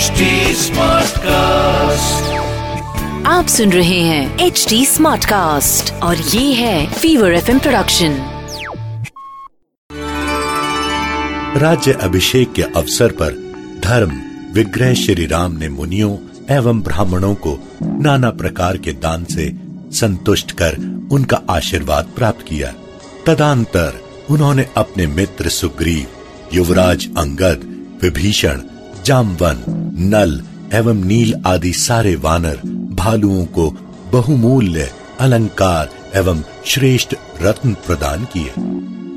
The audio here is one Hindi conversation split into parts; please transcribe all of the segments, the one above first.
HD Smartcast. आप सुन रहे हैं एच डी स्मार्ट कास्ट और ये है फीवर एफ़ प्रोडक्शन राज्य अभिषेक के अवसर पर धर्म विग्रह श्री राम ने मुनियों एवं ब्राह्मणों को नाना प्रकार के दान से संतुष्ट कर उनका आशीर्वाद प्राप्त किया तदांतर उन्होंने अपने मित्र सुग्रीव युवराज अंगद विभीषण जामवन नल एवं नील आदि सारे वानर, भालुओं को बहुमूल्य, अलंकार एवं श्रेष्ठ रत्न प्रदान किए।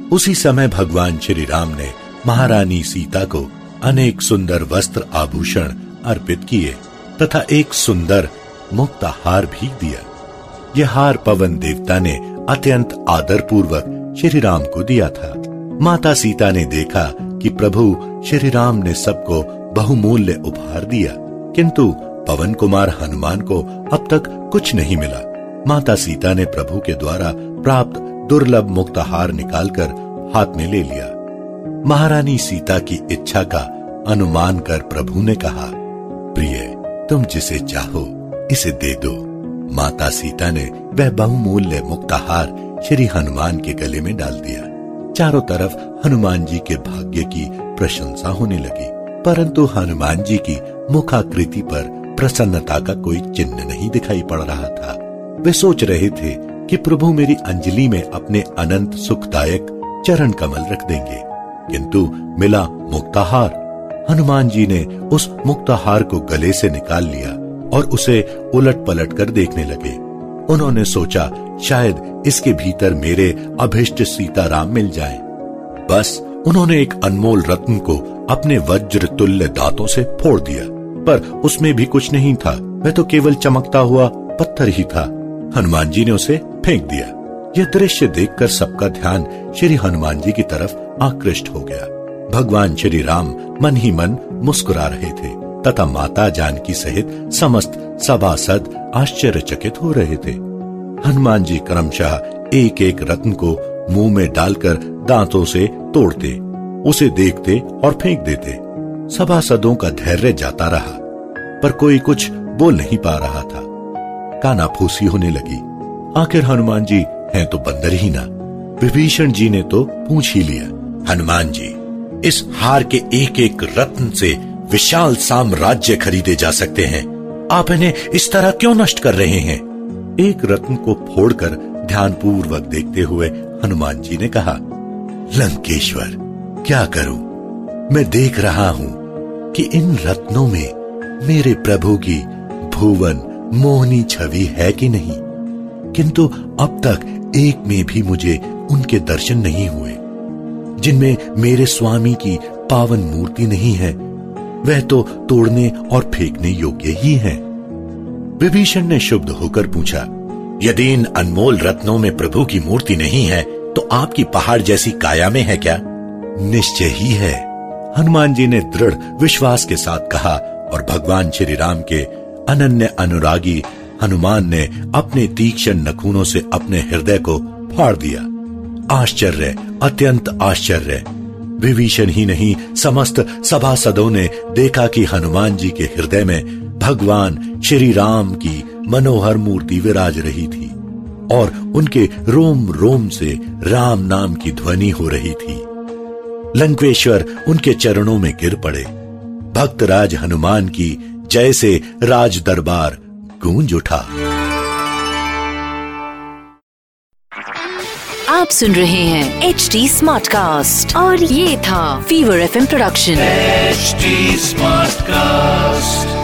उसी समय भगवान श्री राम ने महारानी सीता को अनेक सुंदर वस्त्र आभूषण अर्पित किए तथा एक सुंदर मुक्त हार भी दिया। यह हार पवन देवता ने अत्यंत आदर पूर्वक श्री राम को दिया था। माता सीता ने देखा कि प्रभु श्री राम ने सबको बहुमूल्य उपहार दिया, किंतु पवन कुमार हनुमान को अब तक कुछ नहीं मिला। माता सीता ने प्रभु के द्वारा प्राप्त दुर्लभ मुक्तहार निकालकर हाथ में ले लिया। महारानी सीता की इच्छा का अनुमान कर प्रभु ने कहा, प्रिय, तुम जिसे चाहो, इसे दे दो। माता सीता ने वह बहुमूल्य मुक्ताहार श्री हनुमान के गले में डाल दिया। चारों तरफ़ हनुमान जी के भाग्य की प्रशंसा होने लगी। परंतु हनुमान जी की मुखाकृति पर प्रसन्नता का कोई चिन्ह नहीं दिखाई पड़ रहा था। वे सोच रहे थे कि प्रभु मेरी अंजलि में अपने अनंत सुखदायक चरण कमल रख देंगे। किंतु मिला मुक्ताहार। हनुमान जी ने उस मुक्ताहार को गले से निकाल लिया और उसे उलट पलट कर देखने लगे। उन्होंने सोचा, शायद इसके भीतर मेरे अभिष्ट सीताराम मिल जाए। बस उन्होंने एक अनमोल रत्न को अपने वज्र तुल्य दांतों से फोड़ दिया, पर उसमें भी कुछ नहीं था। वह तो केवल चमकता हुआ पत्थर ही था। हनुमान जी ने उसे फेंक दिया। यह दृश्य देखकर सबका ध्यान श्री हनुमान जी की तरफ़ आकृष्ट हो गया। भगवान श्री राम मन ही मन मुस्कुरा रहे थे, तथा माता जानकी सहित समस्त सभासद आश्चर्यचकित हो रहे थे। हनुमान जी क्रमशः एक एक रत्न को मुँह में डालकर दांतों से तोड़ते, उसे देखते और फेंक देते। सभासदों का धैर्य जाता रहा, पर कोई कुछ बोल नहीं पा रहा था। काना फूसी होने लगी। आखिर हनुमान जी हैं तो बंदर ही ना। विभीषण जी ने तो पूछ ही लिया, हनुमान जी, इस हार के एक एक रत्न से विशाल साम्राज्य खरीदे जा सकते हैं। आप इन्हें इस तरह क्यों नष्ट कर रहे हैं? एक रत्न को फोड़कर ध्यानपूर्वक देखते हुए हनुमान जी ने कहा लंकेश्वर, क्या करूँ? मैं देख रहा हूँ कि इन रत्नों में मेरे प्रभु की भुवन मोहनी छवि है कि नहीं। किंतु अब तक एक में भी मुझे उनके दर्शन नहीं हुए। जिनमें मेरे स्वामी की पावन मूर्ति नहीं है, वह तो तोड़ने और फेंकने योग्य ही है। विभीषण ने शुद्ध होकर पूछा, यदि इन अनमोल रत्नों में प्रभु की मूर्ति नहीं है तो आपकी पहाड़ जैसी काया में है क्या? निश्चय ही है। हनुमान जी ने दृढ़ विश्वास के साथ कहा और भगवान श्री राम के अनन्य अनुरागी हनुमान ने अपने तीक्ष्ण नखूनों से अपने हृदय को फाड़ दिया। आश्चर्य, अत्यंत आश्चर्य। विभीषण ही नहीं, समस्त सभासदों ने देखा कि हनुमान जी के हृदय में भगवान श्री राम की मनोहर मूर्ति विराज रही थी। और उनके रोम रोम से राम नाम की ध्वनि हो रही थी। लंकेश्वर उनके चरणों में गिर पड़े। भक्त राज हनुमान की जैसे राज दरबार गूंज उठा। आप सुन रहे हैं एच डी स्मार्ट कास्ट और ये था fever F production H smart Smartcast.